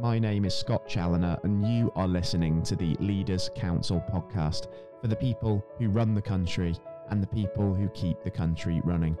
My name is Scott Challoner, and you are listening to the Leaders Council podcast for the people who run the country and the people who keep the country running.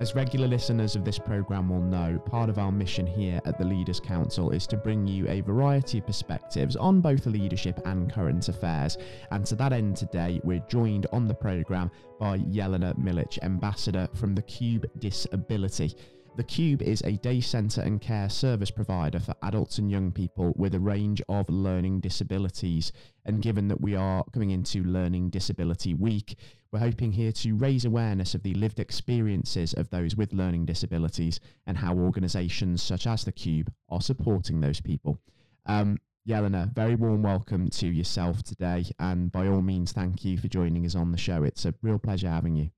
As regular listeners of this programme will know, part of our mission here at the Leaders Council is to bring you a variety of perspectives on both leadership and current affairs. And to that end, today we're joined on the programme by Jelena Milic, Ambassador from the Cube Disability. The Cube is a day centre and care service provider for adults and young people with a range of learning disabilities. And given that we are coming into Learning Disability Week, we're hoping here to raise awareness of the lived experiences of those with learning disabilities and how organisations such as the Cube are supporting those people. Um, Jelena, very warm welcome to yourself today, and by all means, thank you for joining us on the show. It's a real pleasure having you.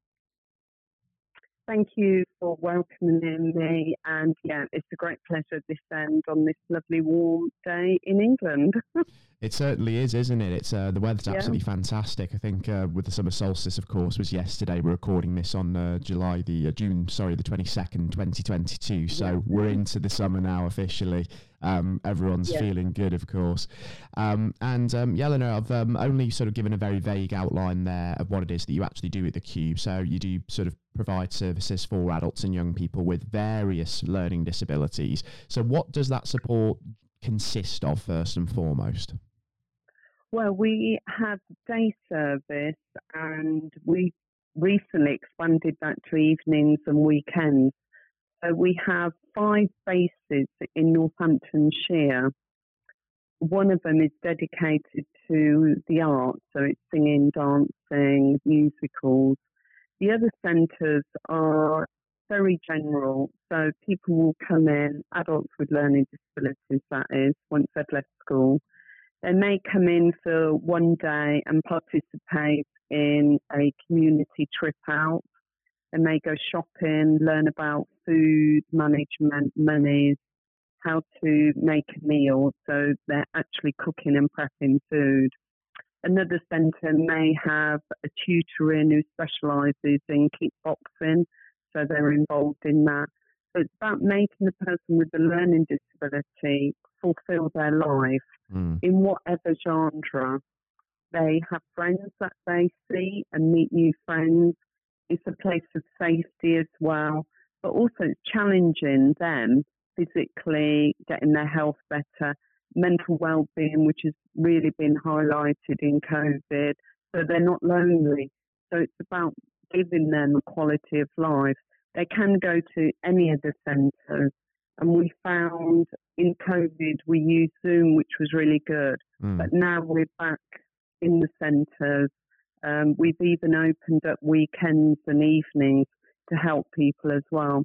Thank you for welcoming me. And yeah, it's a great pleasure this end on this lovely warm day in England. it certainly is, isn't it? It's uh, the weather's yeah. absolutely fantastic. I think uh, with the summer solstice, of course, was yesterday. We're recording this on uh, July the uh, June, sorry, the twenty second, twenty twenty two. So yeah. we're into the summer now officially. Um, everyone's yeah. feeling good, of course. Um, and um, Jelena, I've um, only sort of given a very vague outline there of what it is that you actually do at the Cube. So you do sort of provide services for adults and young people with various learning disabilities. So what does that support consist of first and foremost? Well, we have day service and we recently expanded that to evenings and weekends. So we have five bases in Northamptonshire. One of them is dedicated to the arts, so it's singing, dancing, musicals. The other centres are very general, so people will come in, adults with learning disabilities, that is, once they've left school. They may come in for one day and participate in a community trip out they may go shopping, learn about food management, monies, how to make a meal. So they're actually cooking and prepping food. Another centre may have a tutor in who specialises in kickboxing, so they're involved in that. So it's about making the person with the learning disability fulfil their life mm. in whatever genre. They have friends that they see and meet new friends it's a place of safety as well, but also challenging them physically, getting their health better, mental well-being, which has really been highlighted in COVID, so they're not lonely. So it's about giving them a quality of life. They can go to any of the centres, and we found in COVID we used Zoom, which was really good. Mm. But now we're back in the centres um, we've even opened up weekends and evenings to help people as well.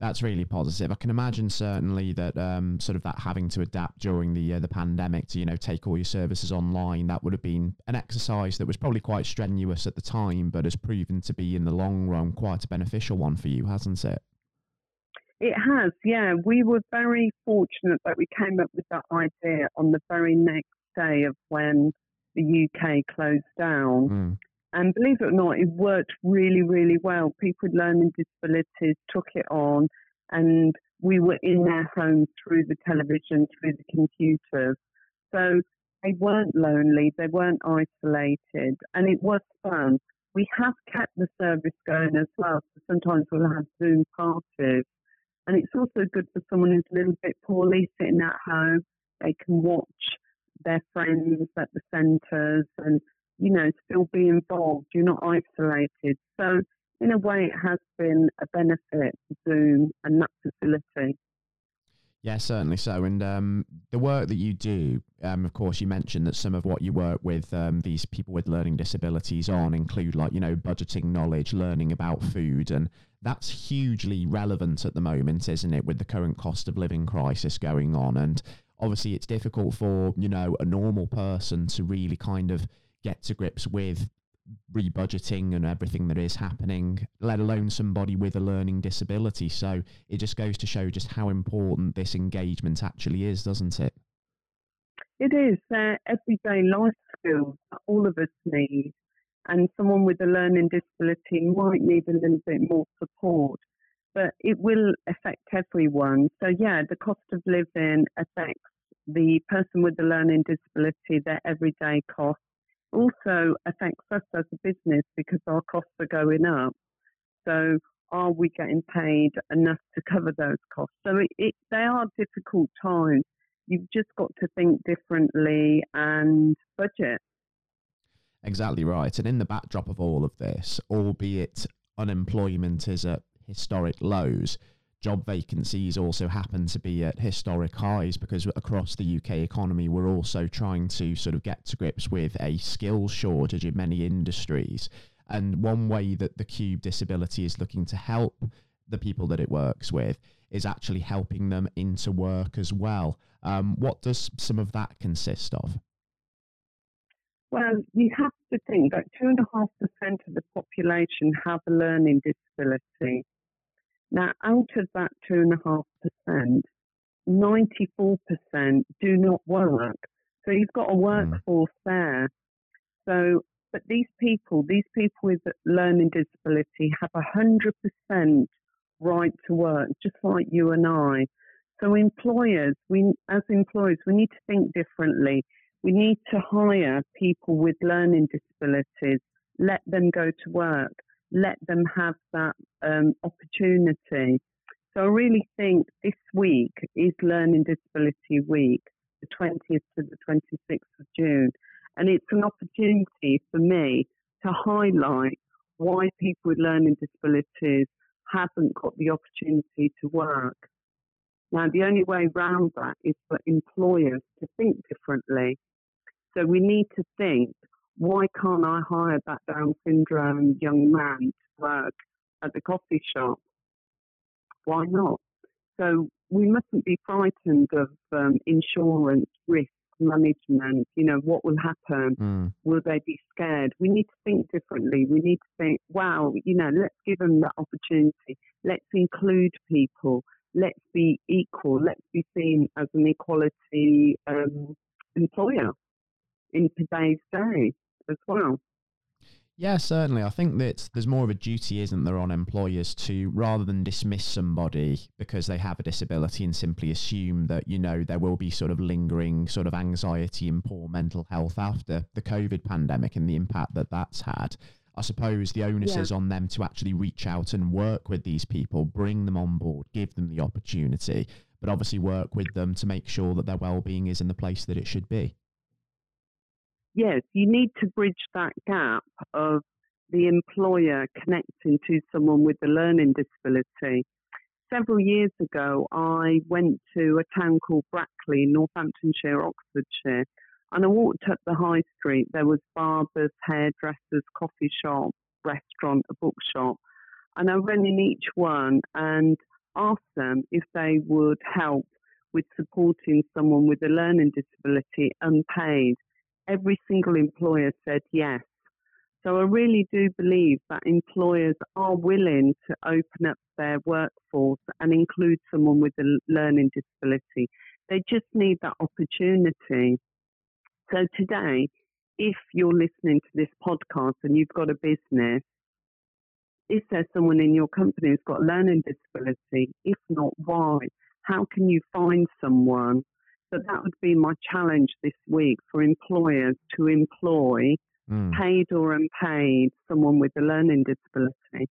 That's really positive. I can imagine certainly that um, sort of that having to adapt during the uh, the pandemic to you know take all your services online that would have been an exercise that was probably quite strenuous at the time, but has proven to be in the long run quite a beneficial one for you, hasn't it? It has, yeah. We were very fortunate that we came up with that idea on the very next day of when the UK closed down. Mm. And believe it or not, it worked really, really well. People with learning disabilities took it on, and we were in their homes through the television, through the computers. So they weren't lonely, they weren't isolated, and it was fun. We have kept the service going as well. So sometimes we'll have Zoom parties. And it's also good for someone who's a little bit poorly sitting at home. They can watch their friends at the centres and, you know, still be involved. You're not isolated. So, in a way, it has been a benefit, to Zoom and that facility. Yeah, certainly so. And um, the work that you do, um, of course, you mentioned that some of what you work with um, these people with learning disabilities on include, like, you know, budgeting knowledge, learning about food. And that's hugely relevant at the moment, isn't it, with the current cost of living crisis going on? And obviously it's difficult for you know a normal person to really kind of get to grips with rebudgeting and everything that is happening let alone somebody with a learning disability so it just goes to show just how important this engagement actually is doesn't it it is uh, everyday life skills that all of us need and someone with a learning disability might need a little bit more support but it will affect everyone. So, yeah, the cost of living affects the person with the learning disability, their everyday costs. Also affects us as a business because our costs are going up. So, are we getting paid enough to cover those costs? So, it, it, they are difficult times. You've just got to think differently and budget. Exactly right. And in the backdrop of all of this, albeit unemployment is at historic lows, job vacancies also happen to be at historic highs because across the UK economy, we're also trying to sort of get to grips with a skills shortage in many industries. And one way that the Cube Disability is looking to help the people that it works with is actually helping them into work as well. Um, what does some of that consist of? Well, you have to think that 2.5% of the population have a learning disability. Now, out of that 2.5%, 94% do not work. So you've got a hmm. workforce mm. there. So, but these people, these people with learning disability have 100% right to work, just like you and I. So employers, we, as employers, we need to think differently. We need to hire people with learning disabilities, let them go to work, let them have that um, opportunity. So I really think this week is Learning Disability Week, the 20th to the 26th of June. And it's an opportunity for me to highlight why people with learning disabilities haven't got the opportunity to work. Now, the only way around that is for employers to think differently so we need to think, why can't I hire that Down syndrome young man to work at the coffee shop? Why not? So we mustn't be frightened of um, insurance, risk, management. You know, what will happen? Mm. Will they be scared? We need to think differently. We need to think, wow, you know, let's give them that opportunity. Let's include people. Let's be equal. Let's be seen as an equality um, employer in today's day as well. Yeah, certainly. I think that there's more of a duty, isn't there, on employers to rather than dismiss somebody because they have a disability and simply assume that, you know, there will be sort of lingering sort of anxiety and poor mental health after the COVID pandemic and the impact that that's had. I suppose the onus yeah. is on them to actually reach out and work with these people, bring them on board, give them the opportunity, but obviously work with them to make sure that their well-being is in the place that it should be yes, you need to bridge that gap of the employer connecting to someone with a learning disability. Several years ago, I went to a town called Brackley, Northamptonshire, Oxfordshire, and I walked up the high street. There was barbers, hairdressers, coffee shop, restaurant, a bookshop, and I went in each one and asked them if they would help with supporting someone with a learning disability unpaid every single employer said yes. So I really do believe that employers are willing to open up their workforce and include someone with a learning disability. They just need that opportunity. So today, if you're listening to this podcast and you've got a business, is there someone in your company who's got a learning disability? If not, why? How can you find someone so that would be my challenge this week for employers to employ, mm. paid or unpaid, someone with a learning disability.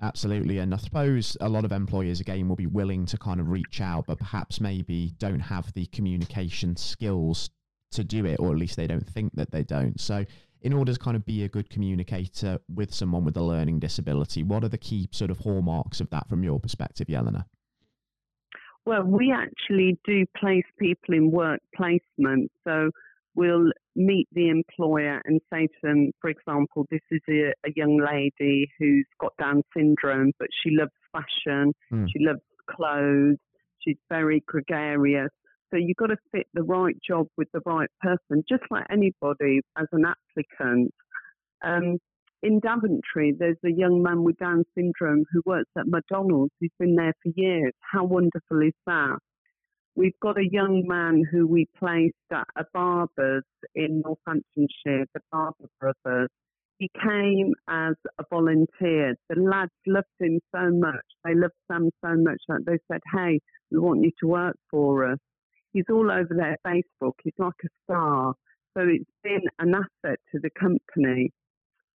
Absolutely. And I suppose a lot of employers, again, will be willing to kind of reach out, but perhaps maybe don't have the communication skills to do it, or at least they don't think that they don't. So, in order to kind of be a good communicator with someone with a learning disability, what are the key sort of hallmarks of that from your perspective, Jelena? Well, we actually do place people in work placement. So we'll meet the employer and say to them, for example, this is a, a young lady who's got Down syndrome, but she loves fashion, mm. she loves clothes, she's very gregarious. So you've got to fit the right job with the right person, just like anybody as an applicant. Um, in Daventry, there's a young man with Down syndrome who works at McDonald's. He's been there for years. How wonderful is that? We've got a young man who we placed at a barber's in Northamptonshire, the Barber Brothers. He came as a volunteer. The lads loved him so much. They loved Sam so much that they said, Hey, we want you to work for us. He's all over their Facebook. He's like a star. So it's been an asset to the company.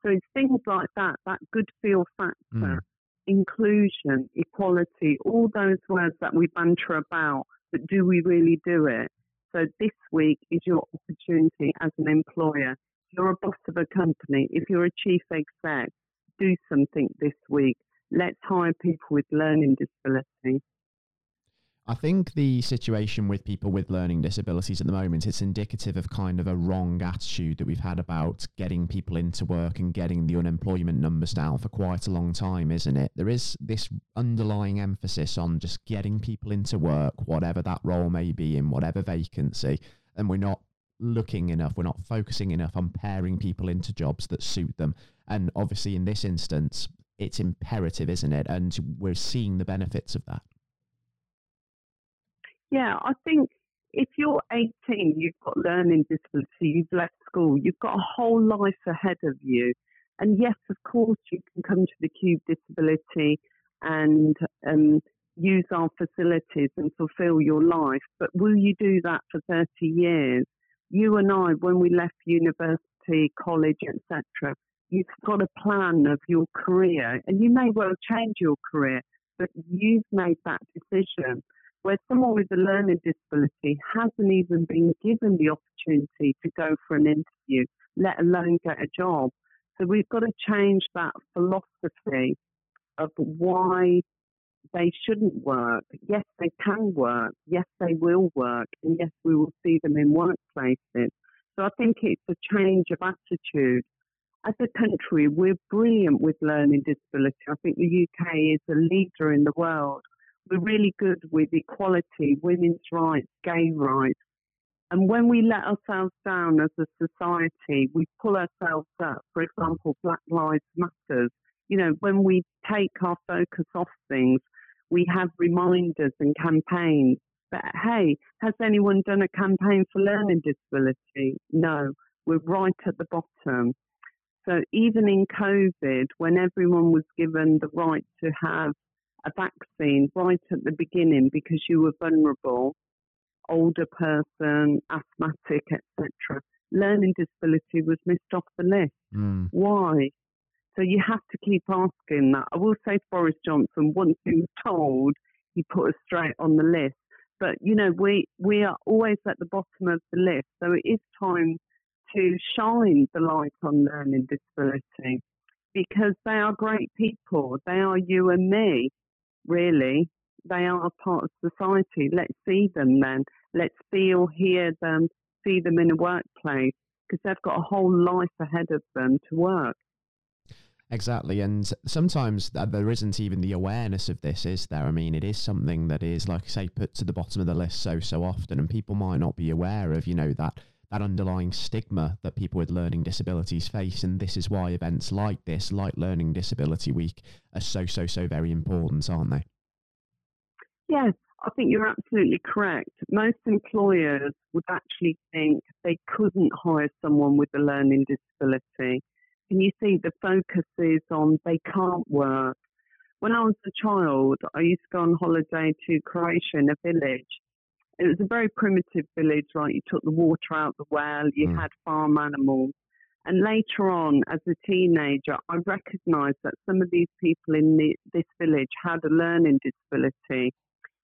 So it's things like that, that good feel factor, mm. inclusion, equality, all those words that we banter about, but do we really do it? So this week is your opportunity as an employer. If you're a boss of a company, if you're a chief exec, do something this week. Let's hire people with learning disability. I think the situation with people with learning disabilities at the moment it's indicative of kind of a wrong attitude that we've had about getting people into work and getting the unemployment numbers down for quite a long time, isn't it? There is this underlying emphasis on just getting people into work, whatever that role may be in whatever vacancy, and we're not looking enough, we're not focusing enough on pairing people into jobs that suit them. And obviously in this instance, it's imperative, isn't it? And we're seeing the benefits of that. Yeah, I think if you're 18, you've got learning disability, you've left school, you've got a whole life ahead of you. And yes, of course, you can come to the Cube Disability and um, use our facilities and fulfill your life. But will you do that for 30 years? You and I, when we left university, college, etc., you've got a plan of your career, and you may well change your career, but you've made that decision where someone with a learning disability hasn't even been given the opportunity to go for an interview, let alone get a job. So we've got to change that philosophy of why they shouldn't work. Yes, they can work. Yes, they will work. And yes, we will see them in workplaces. So I think it's a change of attitude. As a country, we're brilliant with learning disability. I think the UK is a leader in the world we're really good with equality, women's rights, gay rights. And when we let ourselves down as a society, we pull ourselves up. For example, Black Lives Matters. You know, when we take our focus off things, we have reminders and campaigns. But hey, has anyone done a campaign for learning disability? No, we're right at the bottom. So even in COVID, when everyone was given the right to have a vaccine right at the beginning because you were vulnerable, older person, asthmatic, etc. Learning disability was missed off the list. Mm. Why? So you have to keep asking that. I will say Boris Johnson, once he was told, he put us straight on the list. But you know, we we are always at the bottom of the list. So it is time to shine the light on learning disability because they are great people. They are you and me really. They are a part of society. Let's see them then. Let's feel, hear them, see them in a workplace because they've got a whole life ahead of them to work. Exactly, and sometimes there isn't even the awareness of this, is there? I mean, it is something that is, like I say, put to the bottom of the list so so often, and people might not be aware of, you know, that that underlying stigma that people with learning disabilities face. And this is why events like this, like Learning Disability Week, are so, so, so very important, aren't they? Yes, I think you're absolutely correct. Most employers would actually think they couldn't hire someone with a learning disability. And you see, the focus is on they can't work. When I was a child, I used to go on holiday to Croatia in a village, it was a very primitive village, right? You took the water out the well, you mm. had farm animals. And later on, as a teenager, I recognized that some of these people in the, this village had a learning disability.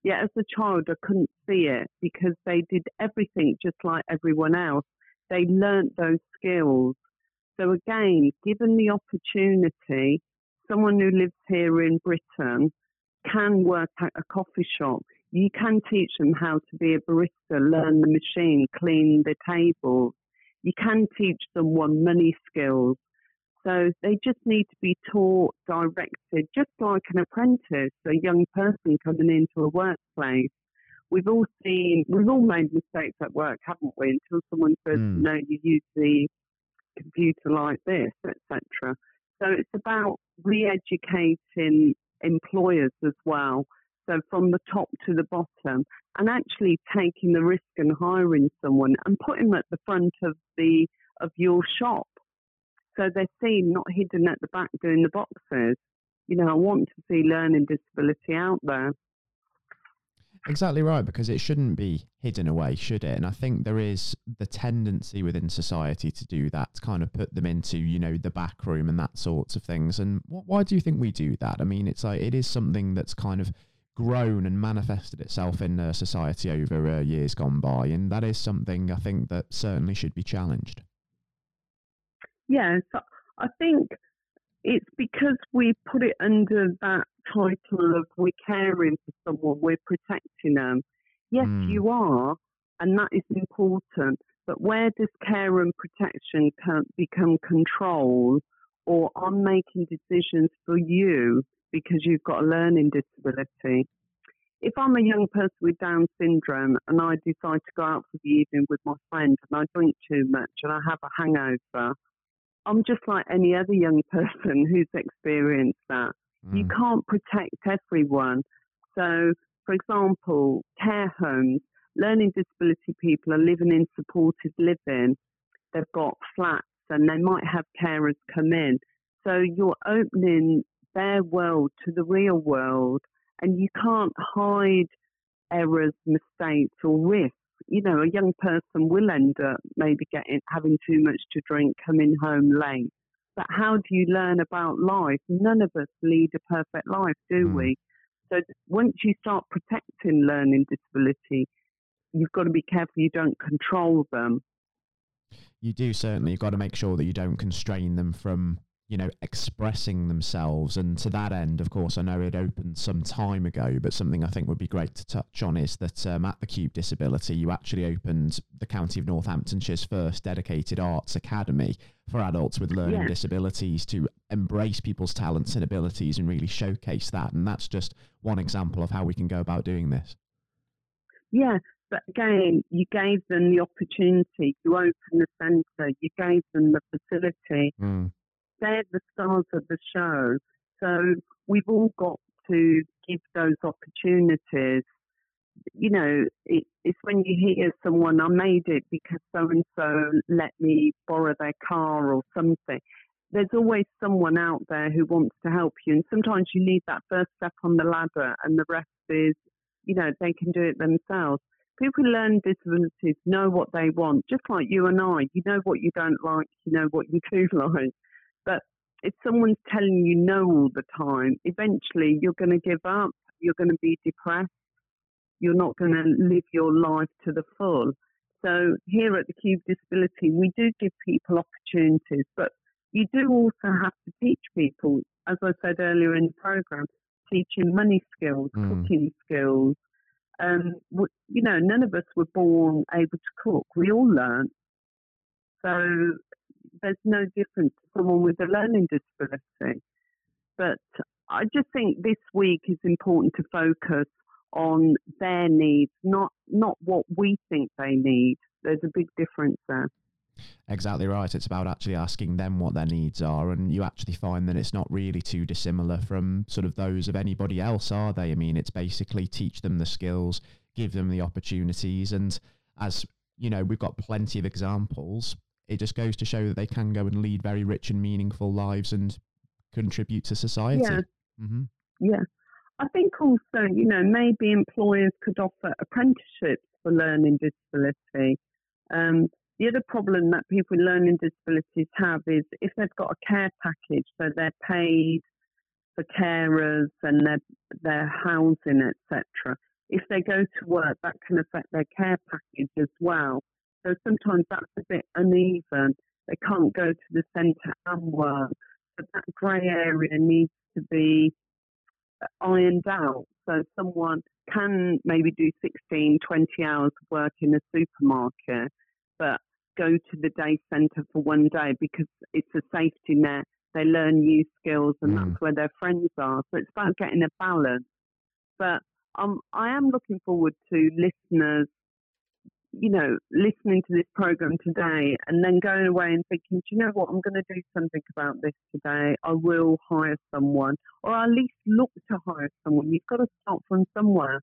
Yet as a child, I couldn't see it because they did everything just like everyone else. They learnt those skills. So again, given the opportunity, someone who lives here in Britain can work at a coffee shop you can teach them how to be a barista, learn the machine, clean the tables. You can teach them one money skills. So they just need to be taught, directed, just like an apprentice, a young person coming into a workplace. We've all seen, we've all made mistakes at work, haven't we? Until someone says, mm. no, you use the computer like this, etc. So it's about re-educating employers as well so from the top to the bottom, and actually taking the risk and hiring someone and putting them at the front of the of your shop. So they're seen not hidden at the back doing the boxes. You know, I want to see learning disability out there. Exactly right, because it shouldn't be hidden away, should it? And I think there is the tendency within society to do that, to kind of put them into, you know, the back room and that sorts of things. And why do you think we do that? I mean, it's like it is something that's kind of grown and manifested itself in uh, society over uh, years gone by, and that is something I think that certainly should be challenged. Yes, I think it's because we put it under that title of we're caring for someone, we're protecting them. Yes, mm. you are, and that is important. But where does care and protection become control, or I'm making decisions for you because you've got a learning disability? If I'm a young person with Down syndrome and I decide to go out for the evening with my friend and I drink too much and I have a hangover, I'm just like any other young person who's experienced that. Mm. You can't protect everyone. So, for example, care homes, learning disability people are living in supported living. They've got flats and they might have carers come in. So you're opening their world to the real world and you can't hide errors, mistakes or risks you know, a young person will end up maybe getting having too much to drink, coming home late. But how do you learn about life? None of us lead a perfect life, do mm. we? So once you start protecting learning disability, you've got to be careful you don't control them. You do certainly. You've got to make sure that you don't constrain them from you know, expressing themselves. And to that end, of course, I know it opened some time ago, but something I think would be great to touch on is that um, at the Cube Disability, you actually opened the County of Northamptonshire's first dedicated arts academy for adults with learning yeah. disabilities to embrace people's talents and abilities and really showcase that. And that's just one example of how we can go about doing this. Yeah, but again, you gave them the opportunity, you opened the centre, you gave them the facility. Mm they're the stars of the show. So we've all got to give those opportunities. You know, it, it's when you hear someone, I made it because so and so let me borrow their car or something. There's always someone out there who wants to help you. And sometimes you need that first step on the ladder, and the rest is, you know, they can do it themselves. People who learn disabilities know what they want, just like you and I. You know what you don't like, you know what you do like. If someone's telling you no all the time, eventually you're going to give up. You're going to be depressed. You're not going to live your life to the full. So here at the Cube Disability, we do give people opportunities, but you do also have to teach people, as I said earlier in the program, teaching money skills, mm. cooking skills. Um, you know, none of us were born able to cook. We all learn. So there's no difference to someone with a learning disability. But I just think this week is important to focus on their needs, not not what we think they need. There's a big difference there. Exactly right. It's about actually asking them what their needs are, and you actually find that it's not really too dissimilar from sort of those of anybody else, are they? I mean, it's basically teach them the skills, give them the opportunities, and as you know, we've got plenty of examples it just goes to show that they can go and lead very rich and meaningful lives and contribute to society. Yeah. Mm-hmm. Yeah. I think also, you know, maybe employers could offer apprenticeships for learning disability. Um, the other problem that people with learning disabilities have is if they've got a care package, so they're paid for carers and their their housing, etc. If they go to work, that can affect their care package as well. So sometimes that's a bit uneven. They can't go to the centre and work. But that grey area needs to be ironed out. So someone can maybe do 16, 20 hours of work in a supermarket, but go to the day centre for one day because it's a safety net. They learn new skills and mm. that's where their friends are. So it's about getting a balance. But um, I am looking forward to listeners you know, listening to this program today and then going away and thinking, do you know what, I'm going to do something about this today. I will hire someone, or at least look to hire someone. You've got to start from somewhere.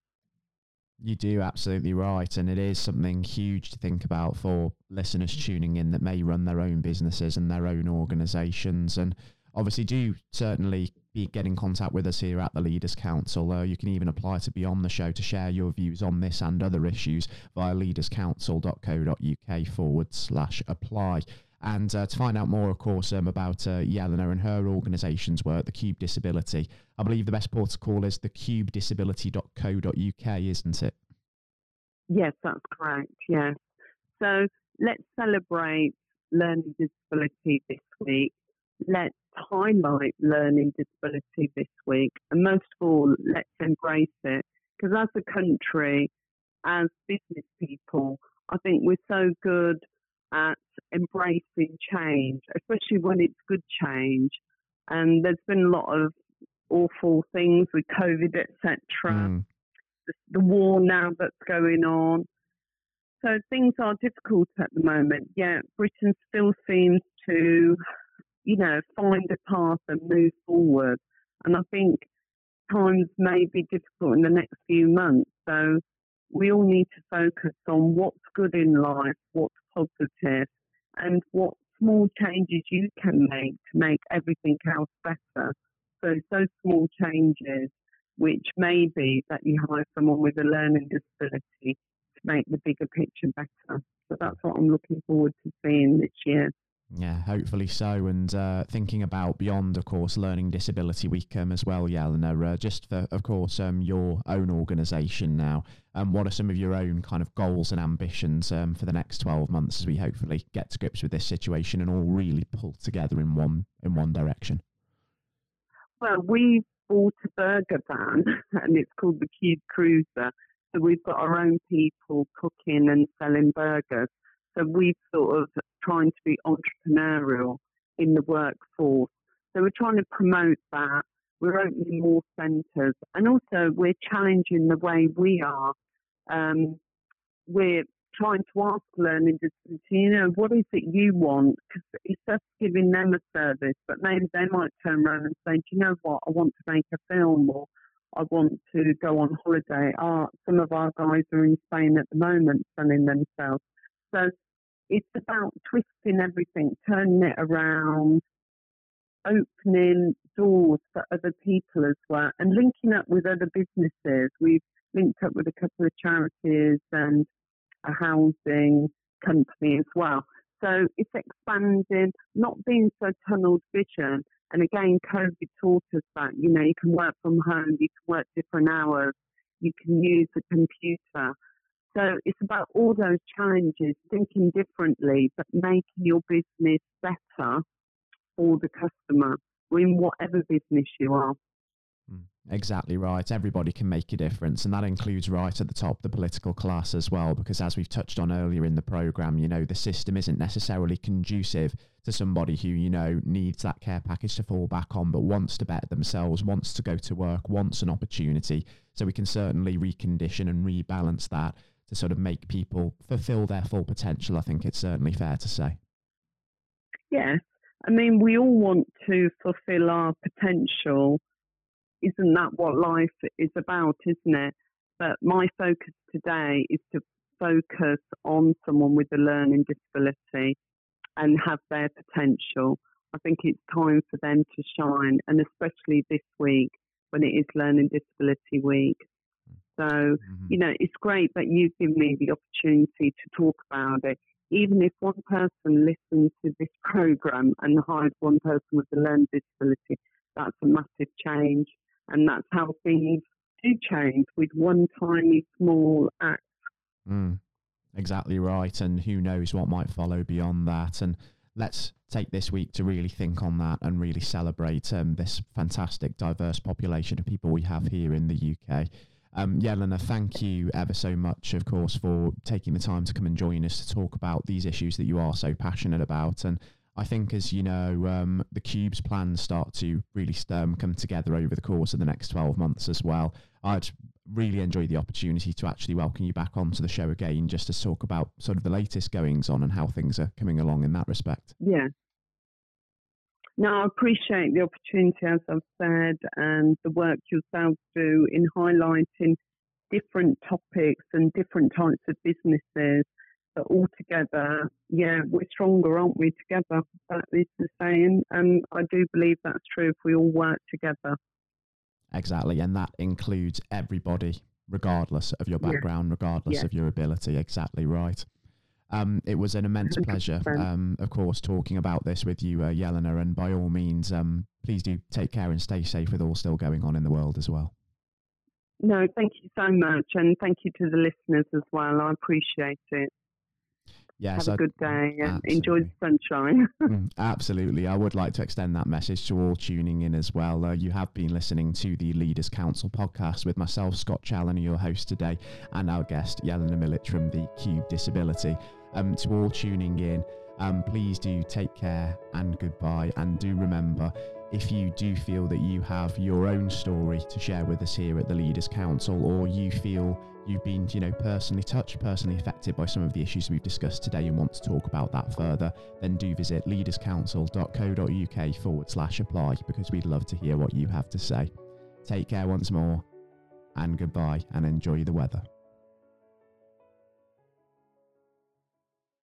You do absolutely right. And it is something huge to think about for listeners mm. tuning in that may run their own businesses and their own organizations. And obviously, do certainly be, get in contact with us here at the Leaders Council. Uh, you can even apply to be on the show to share your views on this and other issues via leaderscouncil.co.uk forward slash apply. And uh, to find out more, of course, um, about uh, Jelena and her organisation's work, the Cube Disability, I believe the best port to call is thecubedisability.co.uk, isn't it? Yes, that's correct. Yes. So let's celebrate learning disability this week. Let's highlight learning disability this week. And most of all, let's embrace it. Because as a country, as business people, I think we're so good at embracing change, especially when it's good change. And there's been a lot of awful things with COVID, etc. Mm. The, the war now that's going on. So things are difficult at the moment. Yeah, Britain still seems to, you know, find a path and move forward. And I think times may be difficult in the next few months. So we all need to focus on what's good in life, what's positive, and what small changes you can make to make everything else better. So those small changes, which may be that you hire someone with a learning disability to make the bigger picture better. So that's what I'm looking forward to seeing this year. Yeah, hopefully so. And uh, thinking about beyond, of course, Learning Disability Week um, as well, Jelena, uh, just for, of course, um, your own organisation now, um, what are some of your own kind of goals and ambitions um, for the next 12 months as we hopefully get to grips with this situation and all really pull together in one in one direction? Well, we bought a burger van and it's called the Cube Cruiser. So we've got our own people cooking and selling burgers. So we've sort of trying to be entrepreneurial in the workforce. So we're trying to promote that. We're opening more centres, and also we're challenging the way we are. Um, we're trying to ask learning disability, you know, what is it you want? Because it's just giving them a service, but maybe they might turn around and say, you know what, I want to make a film or I want to go on holiday. Ah, some of our guys are in Spain at the moment selling themselves. So it's about twisting everything, turning it around, opening doors for other people as well, and linking up with other businesses. We've linked up with a couple of charities and a housing company as well. So it's expanding, not being so tunnel vision. And again, COVID taught us that, you know, you can work from home, you can work different hours, you can use a computer. So it's about all those challenges, thinking differently, but making your business better for the customer in whatever business you are. Hmm, exactly right. Everybody can make a difference. And that includes right at the top the political class as well, because as we've touched on earlier in the programme, you know, the system isn't necessarily conducive to somebody who, you know, needs that care package to fall back on, but wants to better themselves, wants to go to work, wants an opportunity. So we can certainly recondition and rebalance that to sort of make people fulfill their full potential. I think it's certainly fair to say. Yes. I mean, we all want to fulfill our potential. Isn't that what life is about, isn't it? But my focus today is to focus on someone with a learning disability and have their potential. I think it's time for them to shine, and especially this week when it is Learning Disability Week. So, mm-hmm. you know, it's great that you've given me the opportunity to talk about it. Even if one person listens to this program and hires one person with a learning disability, that's a massive change. And that's how things do change with one tiny small act. Mm, exactly right. And who knows what might follow beyond that. And let's take this week to really think on that and really celebrate um, this fantastic, diverse population of people we have here in the UK. Um, Jelena, thank you ever so much, of course, for taking the time to come and join us to talk about these issues that you are so passionate about. And I think, as you know, um, the Cube's plans start to really um, come together over the course of the next 12 months as well. I'd really enjoy the opportunity to actually welcome you back onto the show again, just to talk about sort of the latest goings on and how things are coming along in that respect. Yeah, no, I appreciate the opportunity, as I've said, and the work yourselves do in highlighting different topics and different types of businesses. But all together, yeah, we're stronger, aren't we? Together, that is the saying, and I do believe that's true. If we all work together, exactly, and that includes everybody, regardless of your background, yeah. regardless yeah. of your ability. Exactly right. Um, it was an immense pleasure, um, of course, talking about this with you, uh, Jelena. And by all means, um, please do take care and stay safe with all still going on in the world as well. No, thank you so much. And thank you to the listeners as well. I appreciate it. Yes, Have a good day and enjoy the sunshine. mm, absolutely. I would like to extend that message to all tuning in as well. Uh, you have been listening to the Leaders Council podcast with myself, Scott Challoner, your host today, and our guest, Jelena Milic from the Cube Disability. Um, to all tuning in, um, please do take care and goodbye. And do remember, if you do feel that you have your own story to share with us here at the Leaders Council, or you feel you've been, you know, personally touched, personally affected by some of the issues we've discussed today and want to talk about that further, then do visit leaderscouncil.co.uk forward slash apply because we'd love to hear what you have to say. Take care once more and goodbye and enjoy the weather.